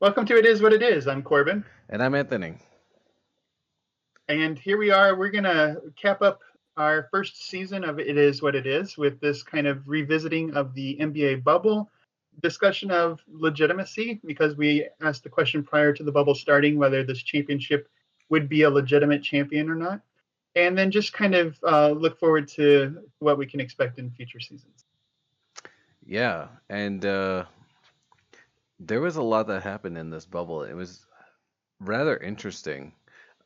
Welcome to It Is What It Is. I'm Corbin. And I'm Anthony. And here we are. We're going to cap up our first season of It Is What It Is with this kind of revisiting of the NBA bubble, discussion of legitimacy, because we asked the question prior to the bubble starting whether this championship would be a legitimate champion or not. And then just kind of uh, look forward to what we can expect in future seasons. Yeah. And, uh, there was a lot that happened in this bubble. It was rather interesting.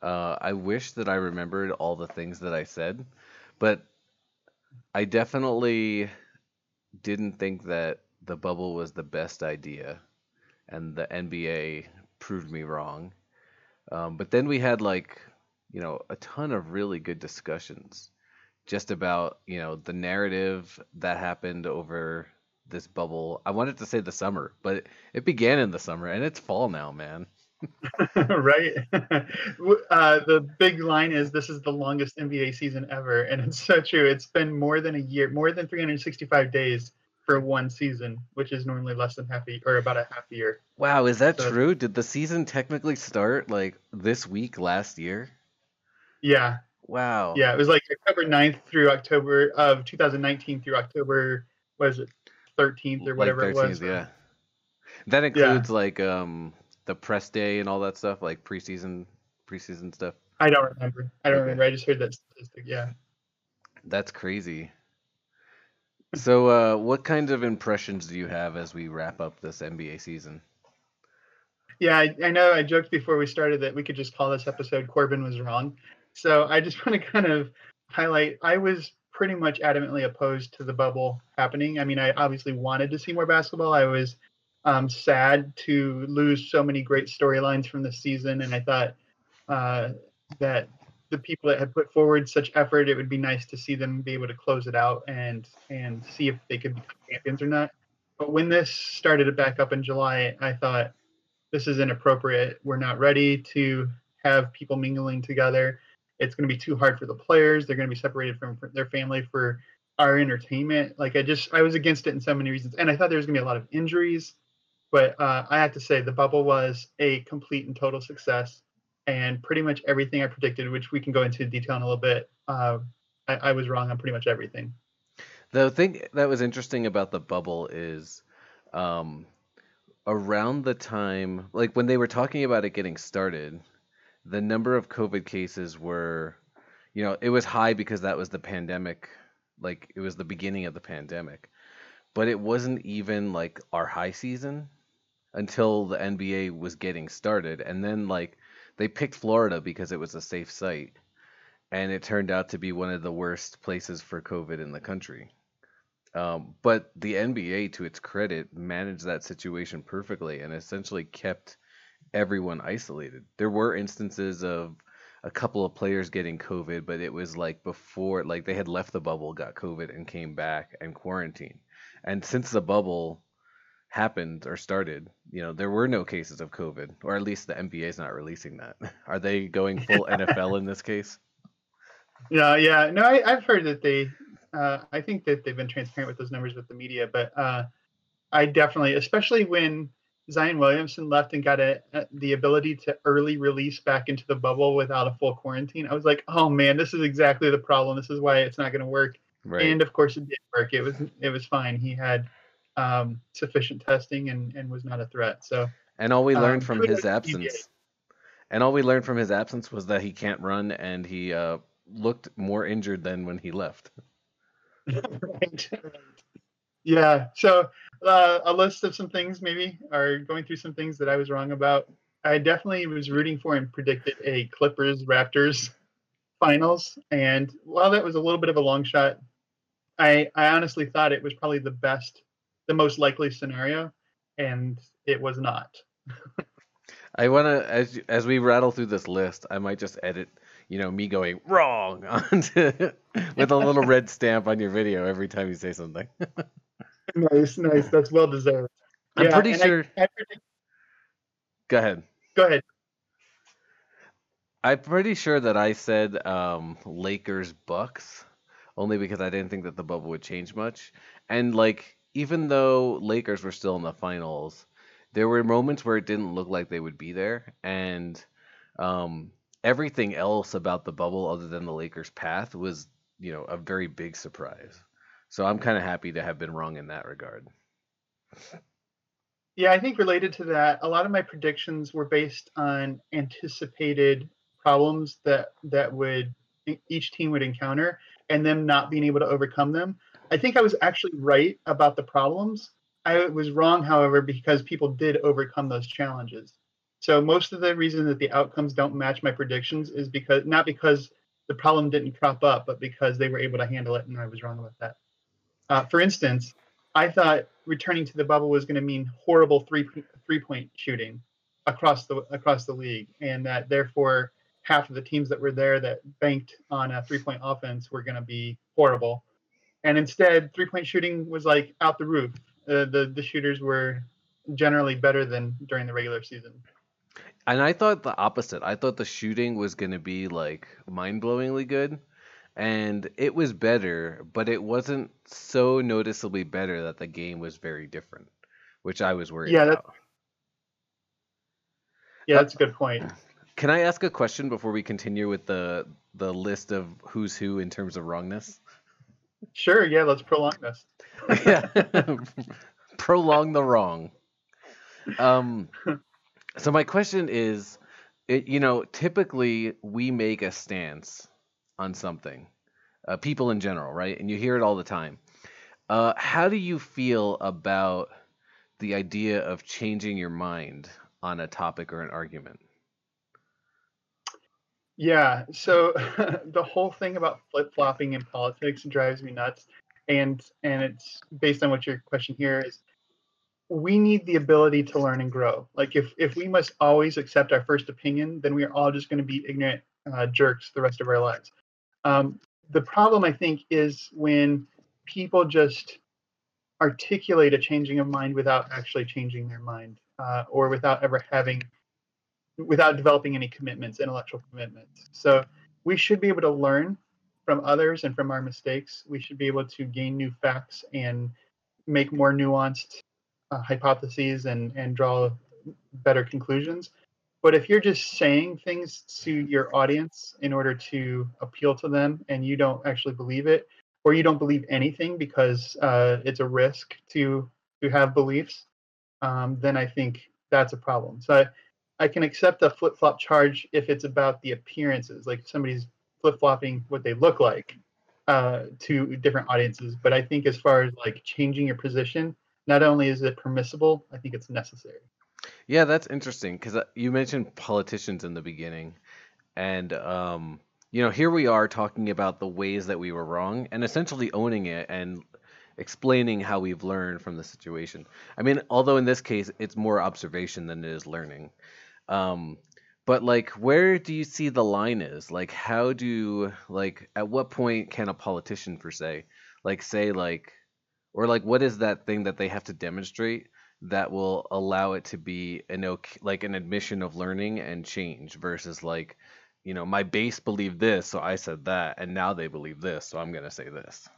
Uh, I wish that I remembered all the things that I said, but I definitely didn't think that the bubble was the best idea, and the NBA proved me wrong. Um, but then we had like, you know, a ton of really good discussions just about, you know, the narrative that happened over this bubble. I wanted to say the summer, but it began in the summer and it's fall now, man. right. uh, the big line is this is the longest NBA season ever, and it's so true. It's been more than a year, more than 365 days for one season, which is normally less than half a or about a half year. Wow, is that so, true? Did the season technically start like this week last year? Yeah. Wow. Yeah, it was like October 9th through October of 2019 through October was it 13th or whatever like 13th, it was. Yeah. That includes yeah. like um the press day and all that stuff, like preseason preseason stuff. I don't remember. I don't okay. remember. I just heard that statistic. Yeah. That's crazy. So, uh, what kind of impressions do you have as we wrap up this NBA season? Yeah, I, I know I joked before we started that we could just call this episode Corbin was wrong. So I just want to kind of highlight I was pretty much adamantly opposed to the bubble happening. I mean, I obviously wanted to see more basketball. I was um, sad to lose so many great storylines from the season, and I thought uh, that the people that had put forward such effort, it would be nice to see them be able to close it out and and see if they could become champions or not. But when this started to back up in July, I thought this is inappropriate. We're not ready to have people mingling together. It's going to be too hard for the players. They're going to be separated from their family for our entertainment. Like I just, I was against it in so many reasons, and I thought there was going to be a lot of injuries. But uh, I have to say, the bubble was a complete and total success, and pretty much everything I predicted, which we can go into detail in a little bit, uh, I, I was wrong on pretty much everything. The thing that was interesting about the bubble is um, around the time, like when they were talking about it getting started, the number of COVID cases were, you know, it was high because that was the pandemic, like it was the beginning of the pandemic. But it wasn't even like our high season until the NBA was getting started. And then like they picked Florida because it was a safe site. And it turned out to be one of the worst places for COVID in the country. Um, but the NBA, to its credit, managed that situation perfectly and essentially kept everyone isolated. There were instances of a couple of players getting COVID, but it was like before, like they had left the bubble, got COVID, and came back and quarantined. And since the bubble happened or started, you know, there were no cases of COVID, or at least the NBA is not releasing that. Are they going full NFL in this case? Yeah, yeah. No, I, have heard that they. Uh, I think that they've been transparent with those numbers with the media, but uh, I definitely, especially when Zion Williamson left and got a, a, the ability to early release back into the bubble without a full quarantine, I was like, oh man, this is exactly the problem. This is why it's not going to work. Right. And of course, it did work. It was it was fine. He had um, sufficient testing and, and was not a threat. So and all we learned um, from his absence, and all we learned from his absence was that he can't run and he uh, looked more injured than when he left. right. Yeah. So uh, a list of some things maybe are going through some things that I was wrong about. I definitely was rooting for and predicted a Clippers Raptors finals, and while that was a little bit of a long shot, I I honestly thought it was probably the best, the most likely scenario, and it was not. I want to as as we rattle through this list, I might just edit, you know, me going wrong onto with a little red stamp on your video every time you say something. nice, nice. That's well deserved. I'm yeah, pretty sure. I, I predict... Go ahead. Go ahead. I'm pretty sure that I said um, Lakers Bucks only because I didn't think that the bubble would change much. And like even though Lakers were still in the finals, there were moments where it didn't look like they would be there, and um, everything else about the bubble, other than the Lakers' path, was you know a very big surprise. So I'm kind of happy to have been wrong in that regard. Yeah, I think related to that, a lot of my predictions were based on anticipated problems that that would each team would encounter and them not being able to overcome them. I think I was actually right about the problems. I was wrong, however, because people did overcome those challenges. So most of the reason that the outcomes don't match my predictions is because not because the problem didn't crop up, but because they were able to handle it, and I was wrong about that. Uh, for instance, I thought returning to the bubble was going to mean horrible three three point shooting across the across the league, and that therefore half of the teams that were there that banked on a three point offense were going to be horrible. And instead, three point shooting was like out the roof. Uh, the the shooters were generally better than during the regular season. And I thought the opposite. I thought the shooting was going to be like mind-blowingly good, and it was better, but it wasn't so noticeably better that the game was very different, which I was worried yeah, about. That's, yeah, that's a good point. Can I ask a question before we continue with the the list of who's who in terms of wrongness? Sure, yeah, let's prolong this. yeah. prolong the wrong. Um so my question is, it, you know, typically we make a stance on something, uh, people in general, right? And you hear it all the time. Uh, how do you feel about the idea of changing your mind on a topic or an argument? Yeah, so the whole thing about flip flopping in politics drives me nuts, and and it's based on what your question here is we need the ability to learn and grow. Like if if we must always accept our first opinion, then we are all just going to be ignorant uh, jerks the rest of our lives. Um, the problem I think is when people just articulate a changing of mind without actually changing their mind, uh, or without ever having, without developing any commitments, intellectual commitments. So we should be able to learn from others and from our mistakes. We should be able to gain new facts and make more nuanced uh, hypotheses and and draw better conclusions. But if you're just saying things to your audience in order to appeal to them, and you don't actually believe it, or you don't believe anything because uh, it's a risk to to have beliefs, um, then I think that's a problem. So I, I can accept a flip flop charge if it's about the appearances, like somebody's flip flopping what they look like uh, to different audiences. But I think as far as like changing your position, not only is it permissible, I think it's necessary. Yeah, that's interesting because uh, you mentioned politicians in the beginning, and um, you know, here we are talking about the ways that we were wrong and essentially owning it and explaining how we've learned from the situation. I mean, although in this case it's more observation than it is learning. Um, but like, where do you see the line is? Like, how do like at what point can a politician per se like say like or like what is that thing that they have to demonstrate that will allow it to be an like an admission of learning and change versus like you know my base believed this so i said that and now they believe this so i'm going to say this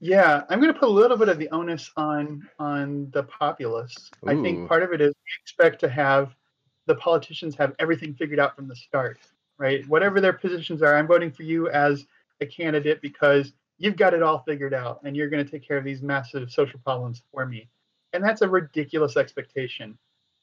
yeah i'm going to put a little bit of the onus on on the populace Ooh. i think part of it is we expect to have the politicians have everything figured out from the start right whatever their positions are i'm voting for you as a candidate because you've got it all figured out and you're going to take care of these massive social problems for me. And that's a ridiculous expectation.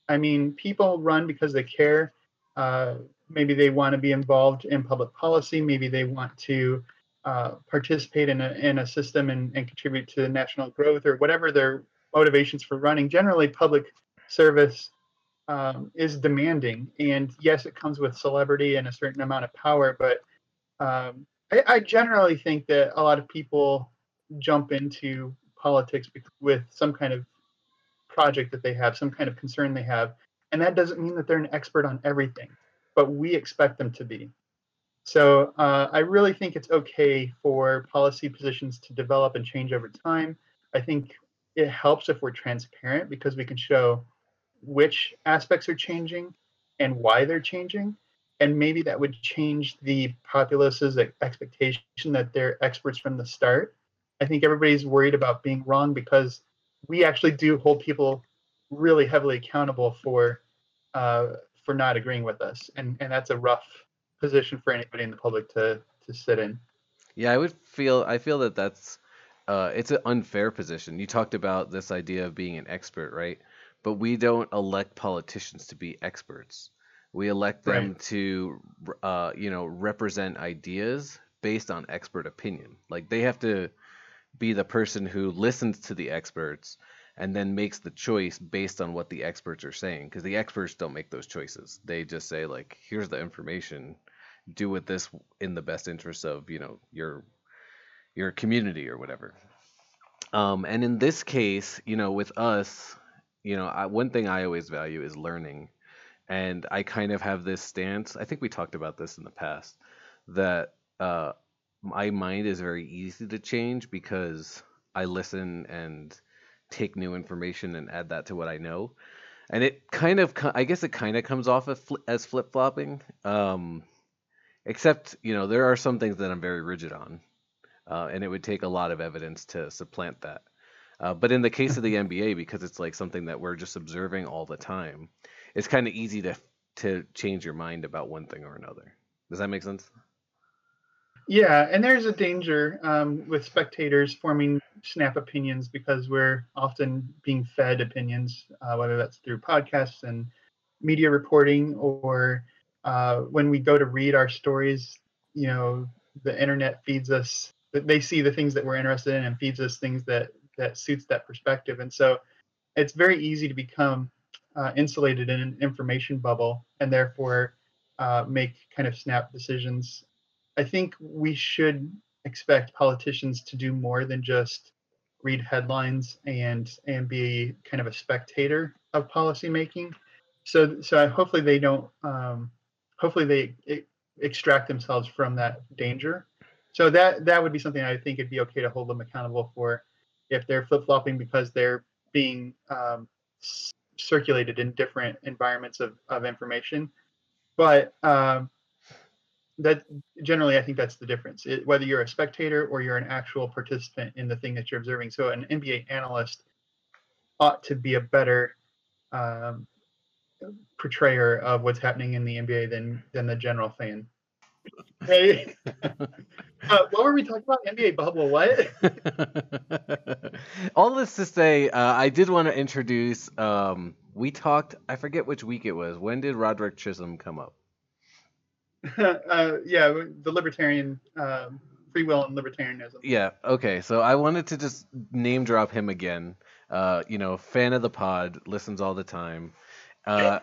I mean, people run because they care. Uh, maybe they want to be involved in public policy. Maybe they want to uh, participate in a, in a system and, and contribute to national growth or whatever their motivations for running. Generally, public service um, is demanding. And yes, it comes with celebrity and a certain amount of power, but um, I, I generally think that a lot of people jump into politics with some kind of project that they have, some kind of concern they have, and that doesn't mean that they're an expert on everything, but we expect them to be. So uh, I really think it's okay for policy positions to develop and change over time. I think it helps if we're transparent because we can show which aspects are changing and why they're changing and maybe that would change the populace's expectation that they're experts from the start. I think everybody's worried about being wrong because we actually do hold people really heavily accountable for uh, for not agreeing with us, and and that's a rough position for anybody in the public to to sit in. Yeah, I would feel I feel that that's uh, it's an unfair position. You talked about this idea of being an expert, right? But we don't elect politicians to be experts. We elect them Right. to, uh, you know, represent ideas based on expert opinion. Like they have to be the person who listens to the experts and then makes the choice based on what the experts are saying. Because the experts don't make those choices. They just say like, here's the information. Do with this in the best interest of you know your your community or whatever. Um, and in this case, you know, with us, you know, I, one thing I always value is learning. And I kind of have this stance. I think we talked about this in the past that uh, my mind is very easy to change because I listen and take new information and add that to what I know. And it kind of, I guess it kind of comes off as, flip flopping. Um, except, you know, there are some things that I'm very rigid on uh, and it would take a lot of evidence to supplant that. Uh, but in the case of the NBA, because it's like something that we're just observing all the time, it's kind of easy to to change your mind about one thing or another. Does that make sense? Yeah, and there's a danger um, with spectators forming snap opinions because we're often being fed opinions, uh, whether that's through podcasts and media reporting or uh, when we go to read our stories. You know, the internet feeds us; they see the things that we're interested in and feeds us things that that suits that perspective. And so, it's very easy to become uh, insulated in an information bubble and therefore uh, make kind of snap decisions I think we should expect politicians to do more than just read headlines and and be kind of a spectator of policymaking. So so hopefully they don't. Um, hopefully they extract themselves from that danger. So that that would be something I think it'd be okay to hold them accountable for if they're flip flopping because they're being um, circulated in different environments of, of information. But um, that generally i think that's the difference it, whether you're a spectator or you're an actual participant in the thing that you're observing so an nba analyst ought to be a better um, portrayer of what's happening in the nba than than the general fan hey uh, what were we talking about nba bubble what All this to say, uh, I did want to introduce. Um, we talked. I forget which week it was. When did Roderick Chisholm come up? uh, yeah the libertarian um, free will and libertarianism Yeah. Okay. So I wanted to just name drop him again. Uh, you know, fan of the pod, listens all the time. Uh,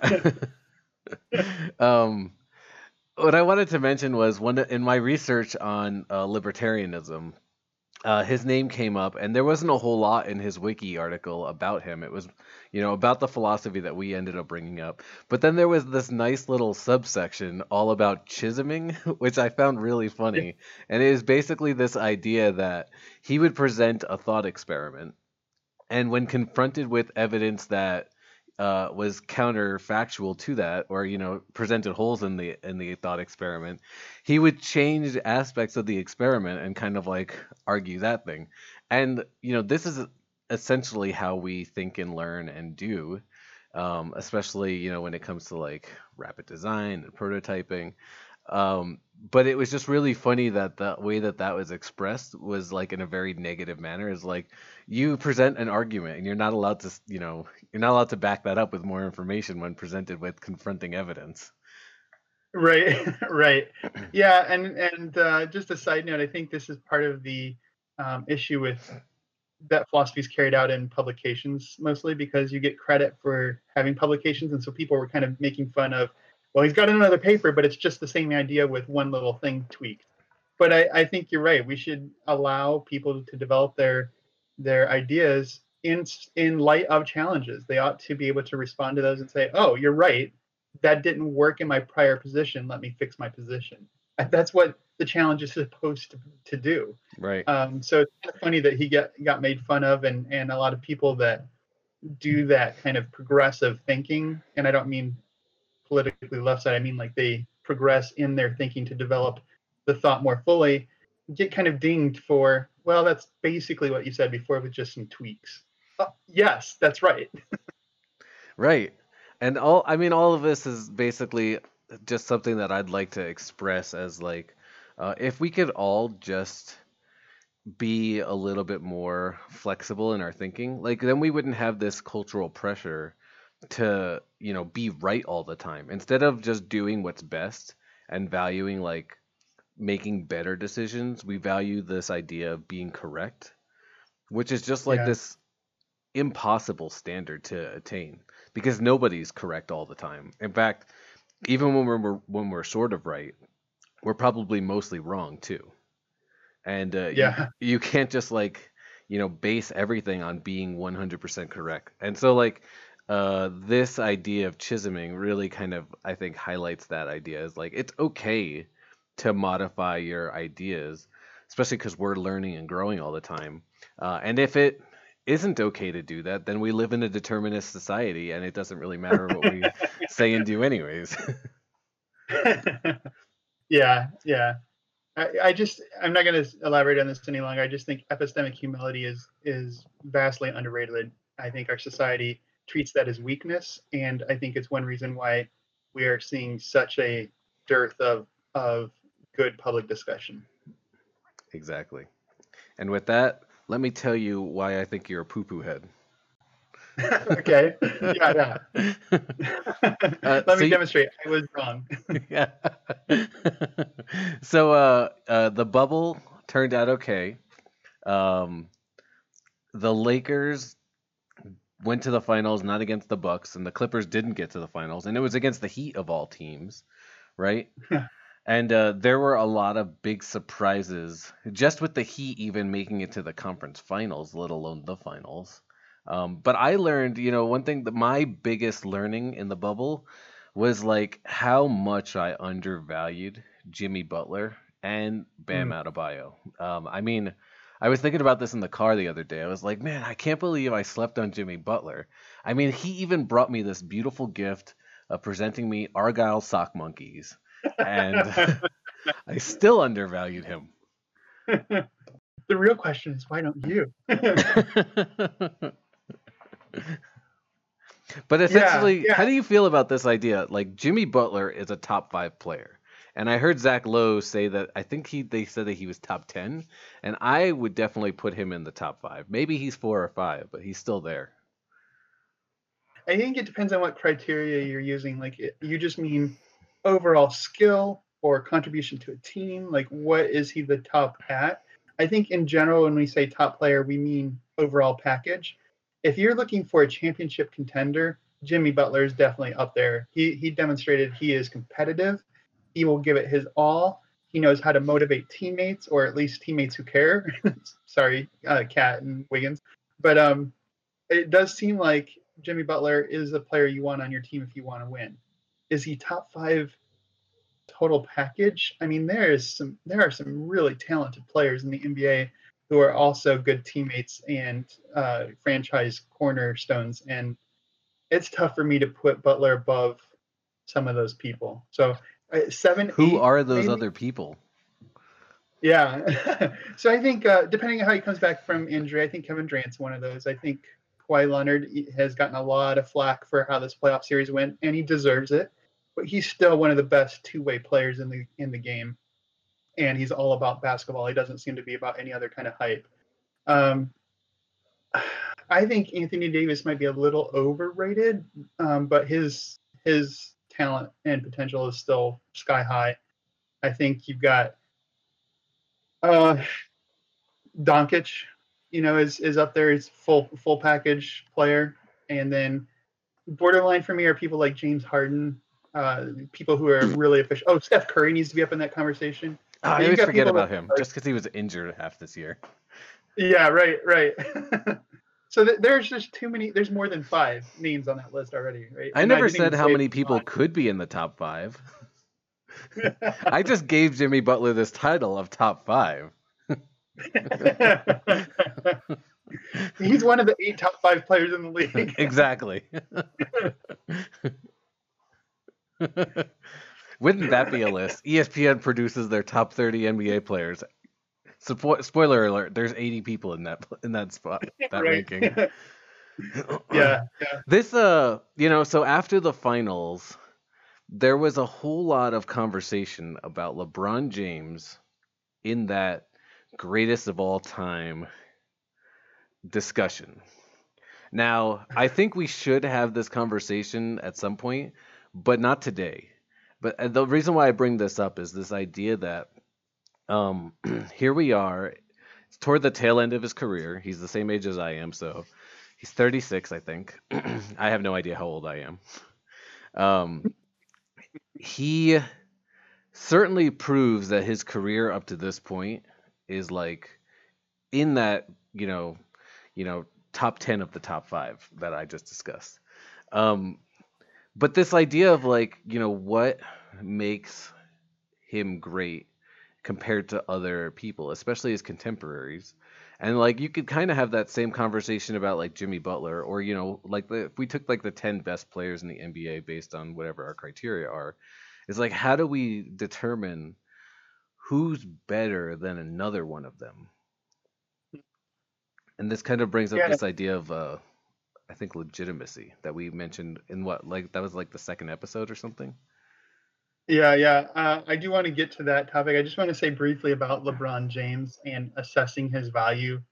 um, what I wanted to mention was one in my research on uh, libertarianism. Uh, his name came up, and there wasn't a whole lot in his wiki article about him. It was, you know, about the philosophy that we ended up bringing up. But then there was this nice little subsection all about Chisholming, which I found really funny. And it is basically this idea that he would present a thought experiment, and when confronted with evidence that uh, was counterfactual to that, or you know, presented holes in the in the thought experiment, he would change aspects of the experiment and kind of like argue that thing. And you know, this is essentially how we think and learn and do, um, especially you know when it comes to like rapid design and prototyping. Um, but it was just really funny that the way that that was expressed was like in a very negative manner. Is like you present an argument and you're not allowed to, you know, you're not allowed to back that up with more information when presented with confronting evidence. Right, right. Yeah, and and uh, just a side note, I think this is part of the um, issue with that philosophy is carried out in publications mostly because you get credit for having publications, and so people were kind of making fun of, well, he's got another paper, but it's just the same idea with one little thing tweaked. But I, I think you're right. We should allow people to develop their their ideas in in light of challenges. They ought to be able to respond to those and say, "Oh, you're right. That didn't work in my prior position. Let me fix my position." That's what the challenge is supposed to, to do. Right. Um, so it's kind of funny that he got got made fun of, and and a lot of people that do that kind of progressive thinking, and I don't mean politically left side. I mean like they progress in their thinking to develop the thought more fully. Get kind of dinged for well, that's basically what you said before with just some tweaks. Uh, yes, that's right. Right. And all I mean all of this is basically just something that I'd like to express as like uh, if we could all just be a little bit more flexible in our thinking, like then we wouldn't have this cultural pressure to, you know, be right all the time. Instead of just doing what's best and valuing like making better decisions, we value this idea of being correct, which is just like Yeah. this impossible standard to attain because nobody's correct all the time. In fact, even when we're when we're sort of right, we're probably mostly wrong too. And uh, you, Yeah. you can't just like you know base everything on being 100% correct. And so like uh, this idea of Chisholming really kind of I think highlights that idea is like it's okay to modify your ideas, especially because we're learning and growing all the time. Uh, and if it isn't okay to do that, then we live in a determinist society, and it doesn't really matter what we say and do, anyways. yeah, yeah. I, I just I'm not going to elaborate on this any longer. I just think epistemic humility is is vastly underrated. I think our society treats that as weakness, and I think it's one reason why we are seeing such a dearth of of good public discussion. exactly. And with that, let me tell you why I think you're a poo-poo head. okay. Yeah, yeah. Uh, Let so me you- demonstrate. I was wrong. yeah. so uh, uh, the bubble turned out okay. Um, the Lakers went to the finals not against the Bucks, and the Clippers didn't get to the finals, and it was against the Heat of all teams, right? and uh, there were a lot of big surprises, just with the Heat even making it to the conference finals, let alone the finals. Um, but I learned, you know, one thing that my biggest learning in the bubble was like how much I undervalued Jimmy Butler and Bam Adebayo. Um, I mean, I was thinking about this in the car the other day. I was like, man, I can't believe I slept on Jimmy Butler. I mean, he even brought me this beautiful gift of presenting me Argyle sock monkeys, and I still undervalued him. the real question is why don't you? But essentially, yeah. how do you feel about this idea? Like Jimmy Butler is a top five player, and I heard Zach Lowe say that I think he they said that he was top ten, and I would definitely put him in the top five. Maybe he's four or five, but he's still there. I think it depends on what criteria you're using. Like, you just mean overall skill or contribution to a team. Like, what is he the top at? I think in general, when we say top player, we mean overall package. If you're looking for a championship contender, Jimmy Butler is definitely up there. He he demonstrated he is competitive. He will give it his all. He knows how to motivate teammates, or at least teammates who care. Sorry, uh, KAT and Wiggins. But um, it does seem like Jimmy Butler is a player you want on your team if you want to win. Is he top five total package? I mean, there is some there are some really talented players in the NBA who are also good teammates and uh, franchise cornerstones, and it's tough for me to put Butler above some of those people. So seven. Who eight, are those maybe? other people? Yeah. so I think uh, depending on how he comes back from injury, I think Kevin Durant's one of those. I think Kawhi Leonard has gotten a lot of flack for how this playoff series went, and he deserves it. But he's still one of the best two-way players in the in the game, and he's all about basketball. He doesn't seem to be about any other kind of hype. Um, I think Anthony Davis might be a little overrated, um, but his his talent and potential is still sky high. I think you've got uh, Doncic, you know, is is up there. He's full full package player, and then borderline for me are people like James Harden, uh, people who are really efficient. Oh, Steph Curry needs to be up in that conversation. Oh, I always forget about that- him just because he was injured half this year. Yeah, right, right. so th- there's just too many. There's more than five names on that list already, right? I And never didn't said how many people could be in the top five. I just gave Jimmy Butler this title of top five. He's one of the eight top five players in the league. exactly. Wouldn't that be a list? ESPN produces their top 30 NBA players. Spo- spoiler alert: There's 80 people in that in that spot, that ranking. yeah, yeah. This uh, you know, so after the finals, there was a whole lot of conversation about LeBron James in that greatest of all time discussion. Now, I think we should have this conversation at some point, but not today. But the reason why I bring this up is this idea that um, here we are toward the tail end of his career. He's the same age as I am, so he's 36, I think. I have no idea how old I am. Um, he certainly proves that his career up to this point is like in that you know you know top 10 of the top 5 that I just discussed. Um, but this idea of like, you know, what makes him great compared to other people, especially his contemporaries. And like you could kind of have that same conversation about like Jimmy Butler or you know like the, if we took like the 10 best players in the NBA based on whatever our criteria are, it's like how do we determine who's better than another one of them? And this kind of brings up Yeah, this idea of uh I think legitimacy that we mentioned in what like that was like the second episode or something. Yeah, yeah. Uh, I do want to get to that topic. I just want to say briefly about LeBron James and assessing his value,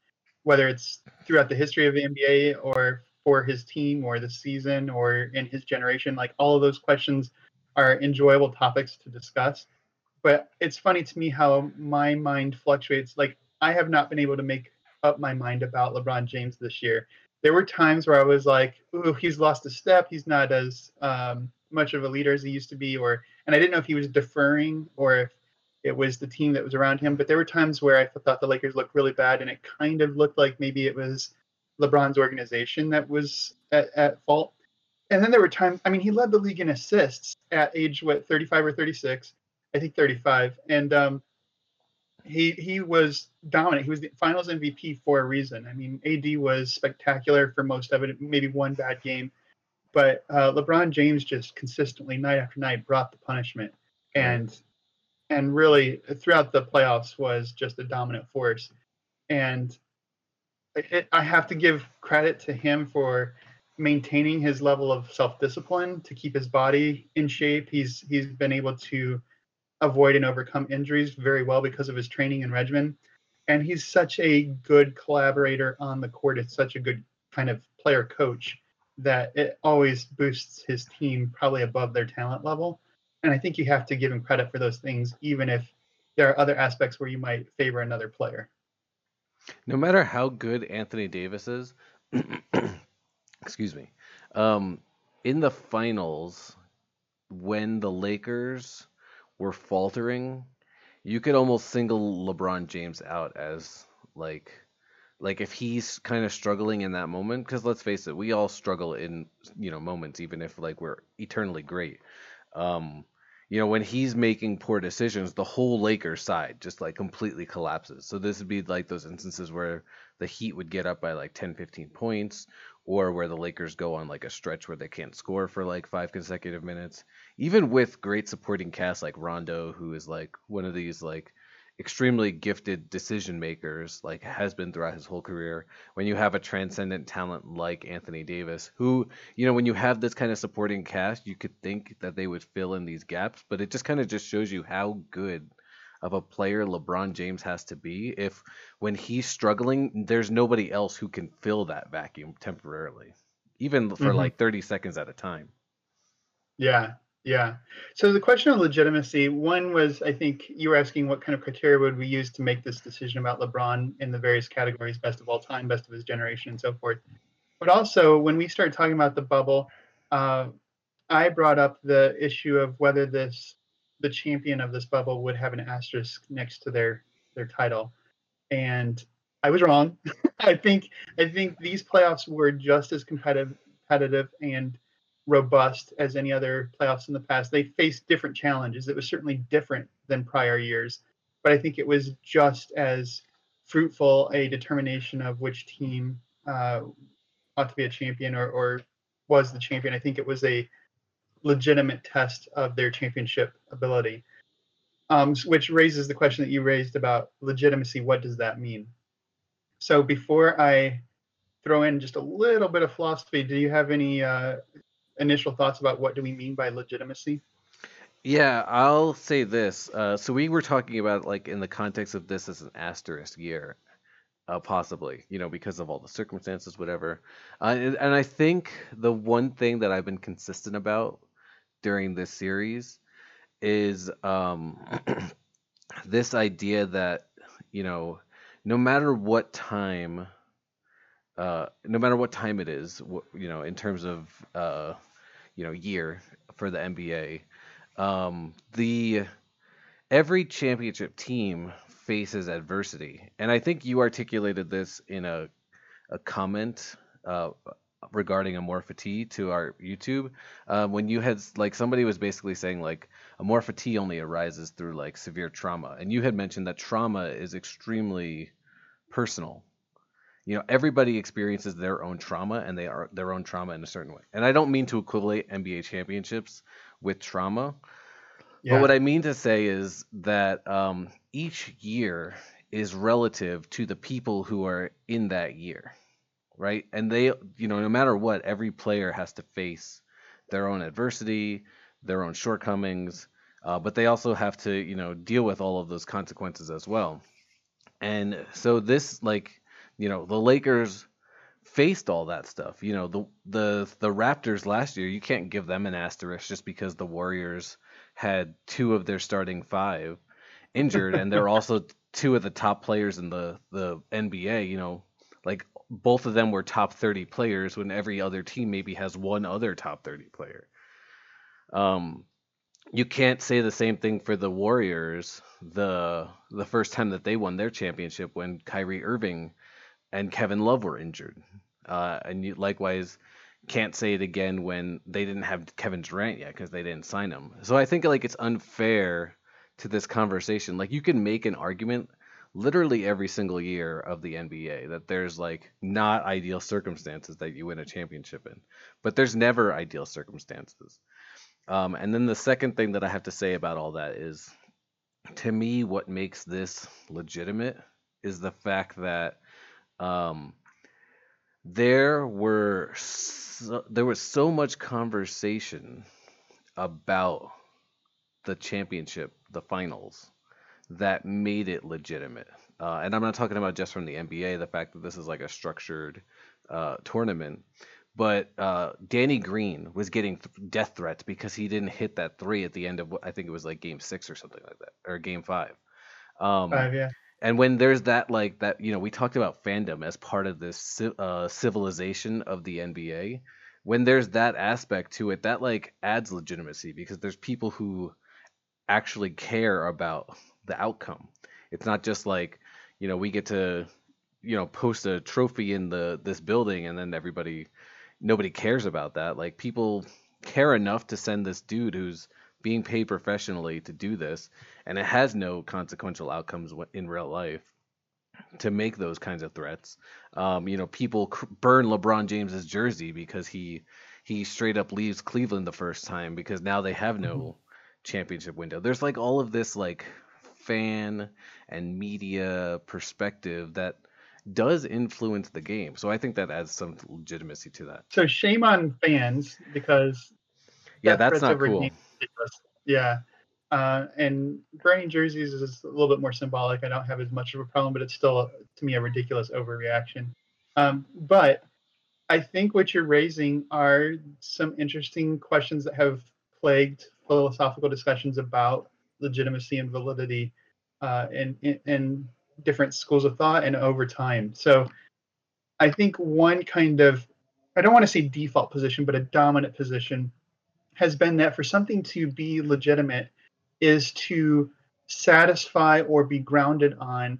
whether it's throughout the history of the NBA or for his team or the season or in his generation. Like all of those questions are enjoyable topics to discuss. But it's funny to me how my mind fluctuates. Like I have not been able to make up my mind about LeBron James this year. There were times where I was like, "Ooh, he's lost a step. He's not as um, much of a leader as he used to be," or and I didn't know if he was deferring or if it was the team that was around him. But there were times where I thought the Lakers looked really bad, and it kind of looked like maybe it was LeBron's organization that was at, at fault. And then there were times, I mean, he led the league in assists at age what 35 or 36, I think 35, and um, he he was dominant. He was the Finals MVP for a reason. I mean, AD was spectacular for most of it. Maybe one bad game, but uh, LeBron James just consistently night after night brought the punishment, and and really throughout the playoffs was just a dominant force. And it, I have to give credit to him for maintaining his level of self-discipline to keep his body in shape. He's he's been able to avoid and overcome injuries very well because of his training and regimen. And he's such a good collaborator on the court. It's such a good kind of player coach that it always boosts his team probably above their talent level. And I think you have to give him credit for those things, even if there are other aspects where you might favor another player. No matter how good Anthony Davis is, excuse me, um, in the finals, when the Lakers were faltering, you could almost single LeBron James out as like like if he's kind of struggling in that moment because let's face it we all struggle in you know moments even if like we're eternally great. Um you know when he's making poor decisions the whole lakers side just like completely collapses. So this would be like those instances where the heat would get up by like 10 15 points or where the lakers go on like a stretch where they can't score for like five consecutive minutes. Even with great supporting cast like rondo who is like one of these like extremely gifted decision makers like has been throughout his whole career. When you have a transcendent talent like Anthony Davis who you know when you have this kind of supporting cast you could think that they would fill in these gaps but it just kind of just shows you how good of a player LeBron James has to be if when he's struggling there's nobody else who can fill that vacuum temporarily even for Mm-hmm. like 30 seconds at a time. Yeah, yeah. So the question of legitimacy, one was I think you were asking what kind of criteria would we use to make this decision about LeBron in the various categories, best of all time, best of his generation, and so forth. But also when we started talking about the bubble, uh, I brought up the issue of whether this the champion of this bubble would have an asterisk next to their their title, and I was wrong. I think I think these playoffs were just as competitive competitive and robust as any other playoffs in the past. They faced different challenges. It was certainly different than prior years, but I think it was just as fruitful a determination of which team uh, ought to be a champion or, or was the champion. I think it was a legitimate test of their championship ability, um, which raises the question that you raised about legitimacy. What does that mean? So before I throw in just a little bit of philosophy. Do you have any uh, initial thoughts about what do we mean by legitimacy? Yeah, I'll say this. Uh, so we were talking about like in the context of this as an asterisk year, uh, possibly, you know, because of all the circumstances, whatever. Uh, and, I think the one thing that I've been consistent about during this series is um, this idea that you know, no matter what time, uh, no matter what time it is, you know, in terms of uh, you know year for the NBA, um, the every championship team faces adversity, and I think you articulated this in a a comment uh, regarding amorph to our YouTube um, when you had like somebody was basically saying like amorph only arises through like severe trauma, and you had mentioned that trauma is extremely personal. You know, everybody experiences their own trauma, and they are their own trauma in a certain way. And I don't mean to equate NBA championships with trauma, yeah. but what I mean to say is that um, each year is relative to the people who are in that year right? And they, you know, no matter what, every player has to face their own adversity, their own shortcomings, uh, but they also have to, you know, deal with all of those consequences as well. And so this, like, you know, the Lakers faced all that stuff. You know, the the the Raptors last year, you can't give them an asterisk just because the Warriors had two of their starting five injured, and they're also two of the top players in the the NBA. You know, like both of them were top 30 players when every other team maybe has one other top 30 player. Um, you can't say the same thing for the Warriors the the first time that they won their championship when Kyrie Irving and Kevin Love were injured. Uh, and you likewise can't say it again when they didn't have Kevin Durant yet because they didn't sign him. So I think like it's unfair to this conversation. Like you can make an argument literally every single year of the NBA that there's like not ideal circumstances that you win a championship in, but there's never ideal circumstances. Um, and then the second thing that I have to say about all that is, to me, what makes this legitimate is the fact that um, there were so, there was so much conversation about the championship, the finals, that made it legitimate. Uh, and I'm not talking about just from the NBA, the fact that this is like a structured uh, tournament, but uh, Danny Green was getting th- death threats because he didn't hit that three at the end of I think it was like game six or something like that, or game five. Um, five, yeah. And when there's that like that, you know, we talked about fandom as part of this uh, civilization of the NBA. When there's that aspect to it, that like adds legitimacy because there's people who actually care about the outcome. It's not just like, you know, we get to, you know, post a trophy in the this building and then everybody nobody cares about that. Like people care enough to send this dude who's being paid professionally to do this and it has no consequential outcomes in real life to make those kinds of threats. Um, you know, people burn LeBron James's jersey because he he straight up leaves Cleveland the first time because now they have no mm-hmm. championship window. There's like all of this like fan and media perspective that does influence the game. So I think that adds some legitimacy to that. So shame on fans because yeah, that that's not cool. Yeah. Uh, and burning jerseys is a little bit more symbolic. I don't have as much of a problem, but it's still, to me, a ridiculous overreaction. Um, but I think what you're raising are some interesting questions that have plagued philosophical discussions about legitimacy and validity uh, in, in, in different schools of thought and over time. So I think one kind of, I don't want to say default position, but a dominant position has been that for something to be legitimate is to satisfy or be grounded on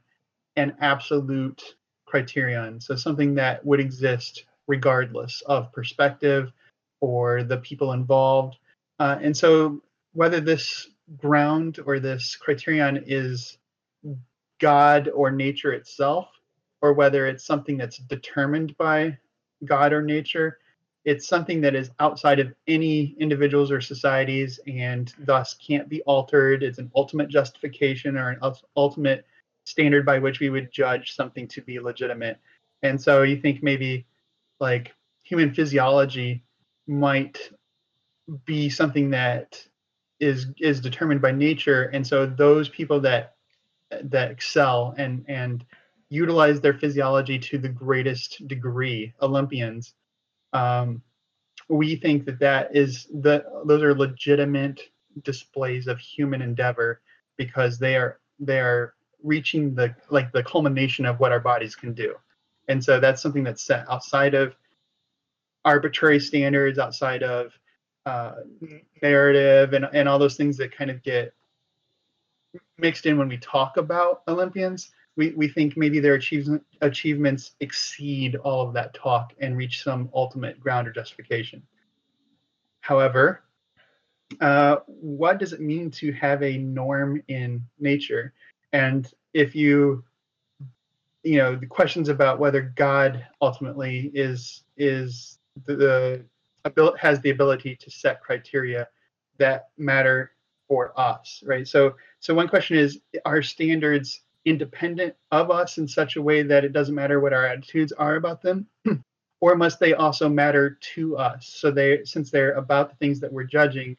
an absolute criterion. So something that would exist regardless of perspective or the people involved. Uh, and so whether this ground or this criterion is God or nature itself, or whether it's something that's determined by God or nature. It's something that is outside of any individuals or societies and thus can't be altered. It's an ultimate justification or an ultimate standard by which we would judge something to be legitimate. And so you think maybe like human physiology might be something that is is determined by nature and so those people that that excel and and utilize their physiology to the greatest degree olympians um, we think that that is the those are legitimate displays of human endeavor because they are they are reaching the like the culmination of what our bodies can do and so that's something that's set outside of arbitrary standards outside of uh, narrative and, and all those things that kind of get mixed in when we talk about Olympians. We, we think maybe their achievement, achievements exceed all of that talk and reach some ultimate ground or justification. However, uh, what does it mean to have a norm in nature? And if you, you know, the questions about whether God ultimately is is the, the has the ability to set criteria that matter for us, right? So, so one question is: Are standards independent of us in such a way that it doesn't matter what our attitudes are about them, or must they also matter to us? So, they, since they're about the things that we're judging,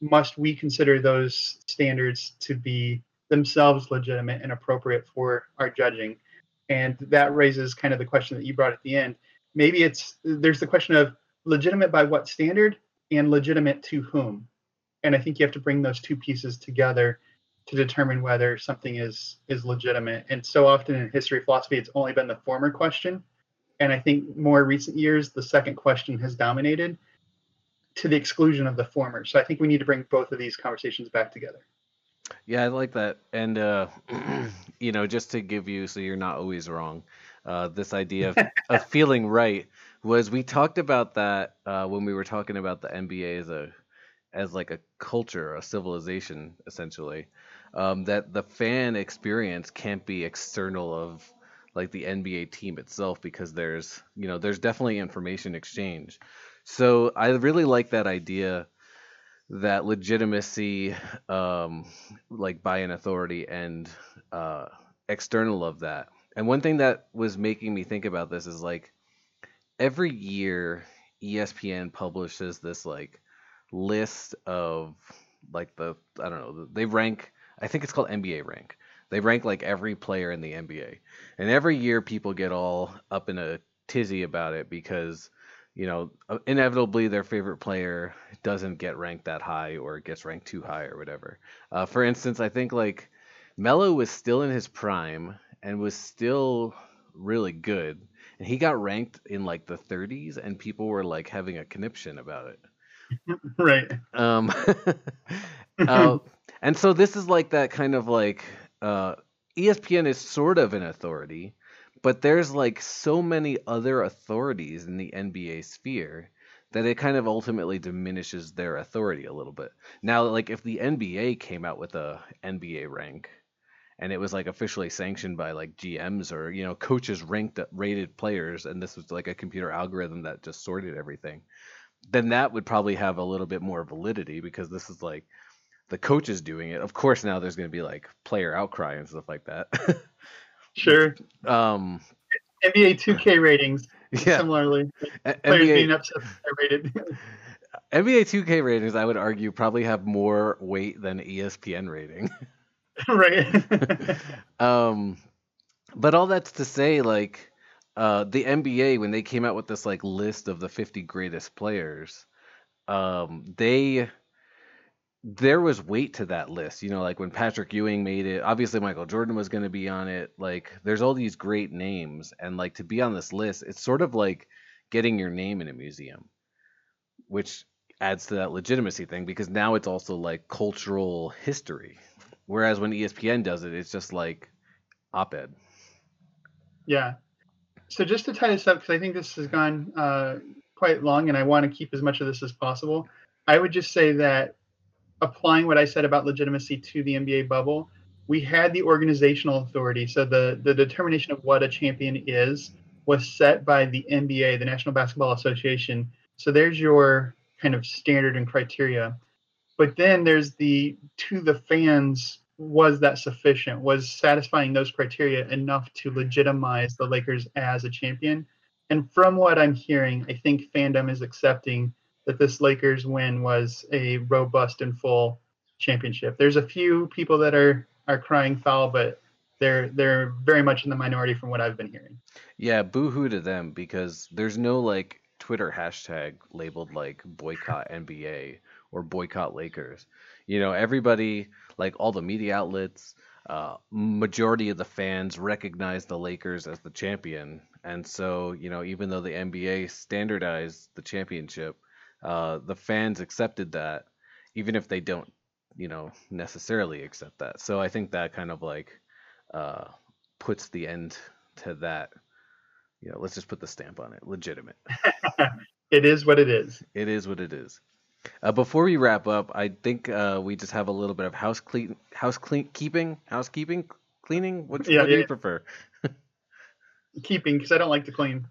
must we consider those standards to be themselves legitimate and appropriate for our judging? And that raises kind of the question that you brought at the end. Maybe it's there's the question of legitimate by what standard and legitimate to whom and i think you have to bring those two pieces together to determine whether something is is legitimate. And so often in history philosophy it's only been the former question. And i think more recent years the second question has dominated to the exclusion of the former. So i think we need to bring both of these conversations back together. Yeah i like that. And uh you know just to give you so you're not always wrong uh this idea of, of feeling right was we talked about that uh, when we were talking about the NBA as a as like a culture, a civilization, essentially. Um, that the fan experience can't be external of like the NBA team itself because there's you know there's definitely information exchange. So I really like that idea that legitimacy um, like by an authority and uh, external of that. And one thing that was making me think about this is like every year ESPN publishes this like list of like the I don't know they rank I think it's called NBA rank. They rank like every player in the NBA. And every year people get all up in a tizzy about it because you know uh, inevitably their favorite player doesn't get ranked that high or gets ranked too high or whatever. Uh, for instance, I think like Melo was still in his prime and was still really good and he got ranked in like the 30s and people were like having a conniption about it right um uh, and so this is like that kind of like uh espn is sort of an authority but there's like so many other authorities in the nba sphere that it kind of ultimately diminishes their authority a little bit. Now like if the nba came out with a nba rank and it was like officially sanctioned by like GMs or you know coaches ranked rated players and this was like a computer algorithm that just sorted everything then that would probably have a little bit more validity because this is like the coach is doing it. Of course now there's going to be like player outcry and stuff like that. Sure. Um NBA 2K ratings yeah. similarly. Players NBA being upset they're rated. NBA 2K ratings I would argue probably have more weight than ESPN rating. Right. Um but all that's to say like uh the NBA when they came out with this like list of the 50 greatest players um they there was weight to that list you know like when Patrick Ewing made it obviously Michael Jordan was going to be on it like there's all these great names and like to be on this list it's sort of like getting your name in a museum which adds to that legitimacy thing because now it's also like cultural history whereas when ESPN does it it's just like op-ed Yeah. So just to tie this up, because I think this has gone uh, quite long, and I want to keep as much of this as possible. I would just say that applying what I said about legitimacy to the NBA bubble, we had the organizational authority. So the the determination of what a champion is was set by the NBA, the National Basketball Association. So there's your kind of standard and criteria. But then there's the to the fans was that sufficient? Was satisfying those criteria enough to legitimize the Lakers as a champion? and from what I'm hearing, I think fandom is accepting that this Lakers win was a robust and full championship. There's a few people that are are crying foul, but they're they're very much in the minority from what I've been hearing. Yeah, boohoo to them because there's no like Twitter hashtag labeled like boycott NBA or boycott Lakers. You know, everybody like all the media outlets, uh, majority of the fans recognize the Lakers as the champion, and so you know even though the NBA standardized the championship, uh, the fans accepted that, even if they don't, you know, necessarily accept that. So I think that kind of like uh, puts the end to that. You know, let's just put the stamp on it. Legitimate. it is what it is. It is what it is. Uh, before we wrap up, I think uh, we just have a little bit of house clean, house clean keeping, housekeeping, cleaning. Yeah, what do you prefer? Keeping, because I don't like to clean.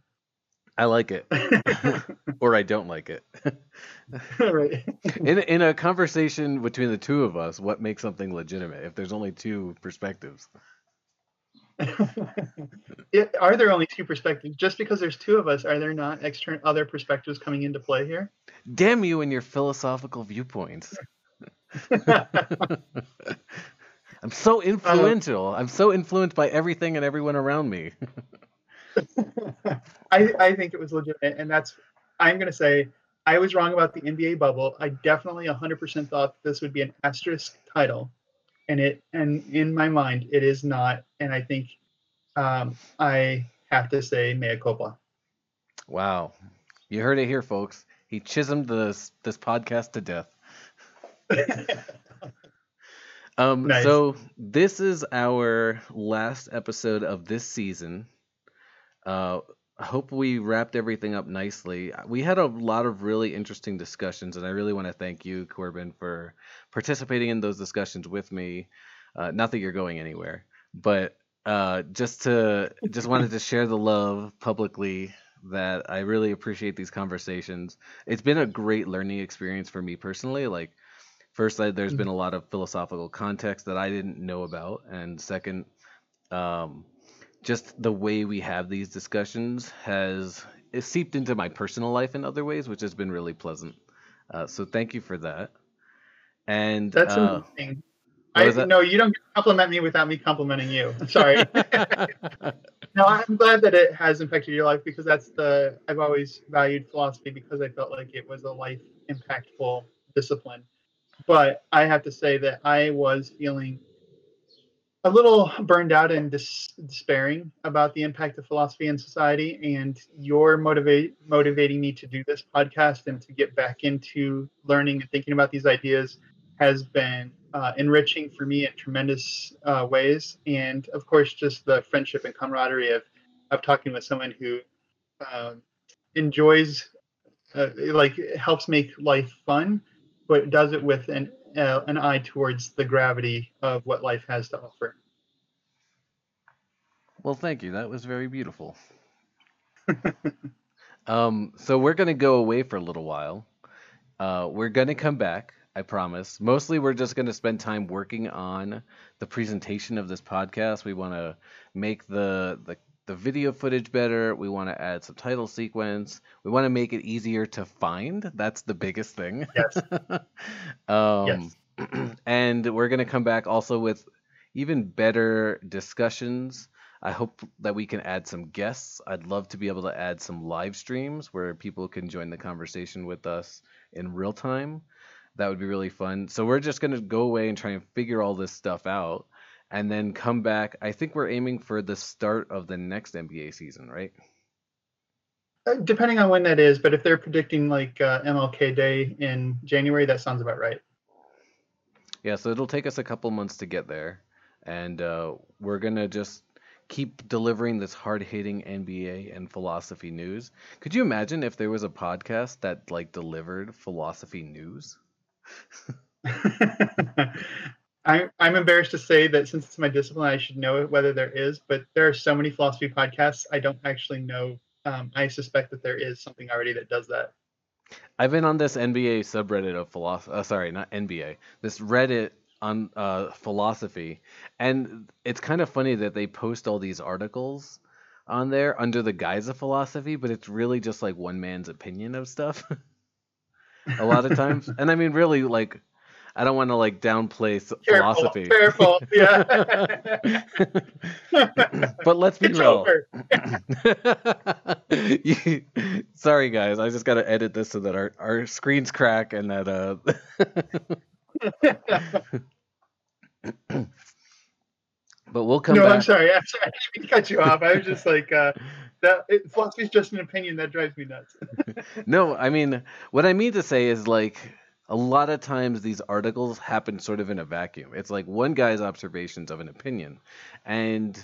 I like it, or I don't like it. right. In in a conversation between the two of us, what makes something legitimate? If there's only two perspectives. it, are there only two perspectives? Just because there's two of us, are there not external other perspectives coming into play here? Damn you and your philosophical viewpoints. I'm so influential. Uh, I'm so influenced by everything and everyone around me. I, I think it was legitimate, and that's I'm going to say I was wrong about the NBA bubble. I definitely 100% thought this would be an asterisk title, and it and in my mind it is not. And I think um, I have to say mea culpa. Wow, you heard it here, folks. He chisholmed this this podcast to death. um, nice. So this is our last episode of this season. Uh, I hope we wrapped everything up nicely. We had a lot of really interesting discussions, and I really want to thank you, Corbin, for participating in those discussions with me. Uh, not that you're going anywhere, but uh, just to just wanted to share the love publicly that I really appreciate these conversations. It's been a great learning experience for me personally. Like, first, I, there's been a lot of philosophical context that I didn't know about, and second, um, just the way we have these discussions has it seeped into my personal life in other ways, which has been really pleasant. Uh, so thank you for that. And that's uh, amazing. I no, you don't compliment me without me complimenting you. Sorry. no, I'm glad that it has impacted your life because that's the I've always valued philosophy because I felt like it was a life impactful discipline. But I have to say that I was feeling a little burned out and dis- despairing about the impact of philosophy in society and you're motivate motivating me to do this podcast and to get back into learning and thinking about these ideas has been uh, enriching for me in tremendous uh, ways. And of course just the friendship and camaraderie of of talking with someone who uh, enjoys uh, like helps make life fun but does it with an uh, an eye towards the gravity of what life has to offer. Well, thank you. That was very beautiful. um, so we're gonna go away for a little while. Uh, we're gonna come back. I promise. Mostly, we're just gonna spend time working on the presentation of this podcast. We want to make the, the the video footage better. We want to add some title sequence. We want to make it easier to find. That's the biggest thing. Yes. um, yes. and we're going to come back also with even better discussions. I hope that we can add some guests. I'd love to be able to add some live streams where people can join the conversation with us in real time. That would be really fun. So we're just going to go away and try and figure all this stuff out and then come back. I think we're aiming for the start of the next NBA season, right? Uh, depending on when that is, but if they're predicting like uh, MLK Day in January, that sounds about right. Yeah, so it'll take us a couple months to get there, and uh, we're gonna just keep delivering this hard-hitting NBA and philosophy news. Could you imagine if there was a podcast that like delivered philosophy news? I, I'm embarrassed to say that since it's my discipline, I should know whether there is, but there are so many philosophy podcasts, I don't actually know. Um, I suspect that there is something already that does that. I've been on this NBA subreddit of philosophy. Uh, sorry, not NBA. This Reddit on uh, philosophy, and it's kind of funny that they post all these articles on there under the guise of philosophy, but it's really just like one man's opinion of stuff. a lot of times, and I mean, really, like I don't want to like downplay careful, philosophy. Careful, yeah. but let's be it's real. You- sorry, guys. I just got to edit this so that our, our screens crack and that uh. but we'll come no, I'm sorry. I'm sorry. I didn't mean to cut you off. I was just like, uh, that it, philosophy is just an opinion that drives me nuts. No, I mean, what I mean to say is like a lot of times these articles happen sort of in a vacuum. It's like one guy's observations of an opinion. And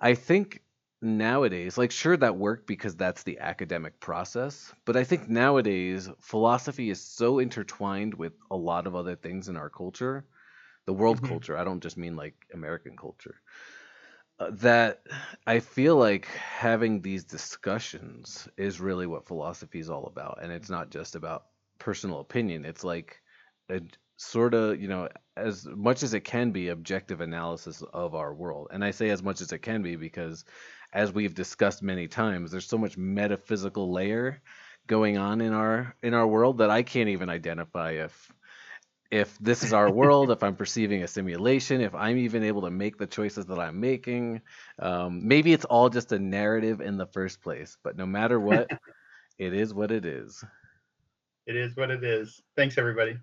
I think nowadays, like, sure, that worked because that's the academic process. But I think nowadays, philosophy is so intertwined with a lot of other things in our culture, the world Mhm. culture. I don't just mean like American culture. uh, That I feel like having these discussions is really what philosophy is all about. And it's not just about personal opinion. It's like a sort of, you know, as much as it can be, objective analysis of our world. And I say as much as it can be because, as we've discussed many times, there's so much metaphysical layer going on in our in our world that I can't even identify if if this is our world, if I'm perceiving a simulation, if I'm even able to make the choices that I'm making. Um, maybe it's all just a narrative in the first place, but no matter what, it is what it is. It is what it is. Thanks, everybody.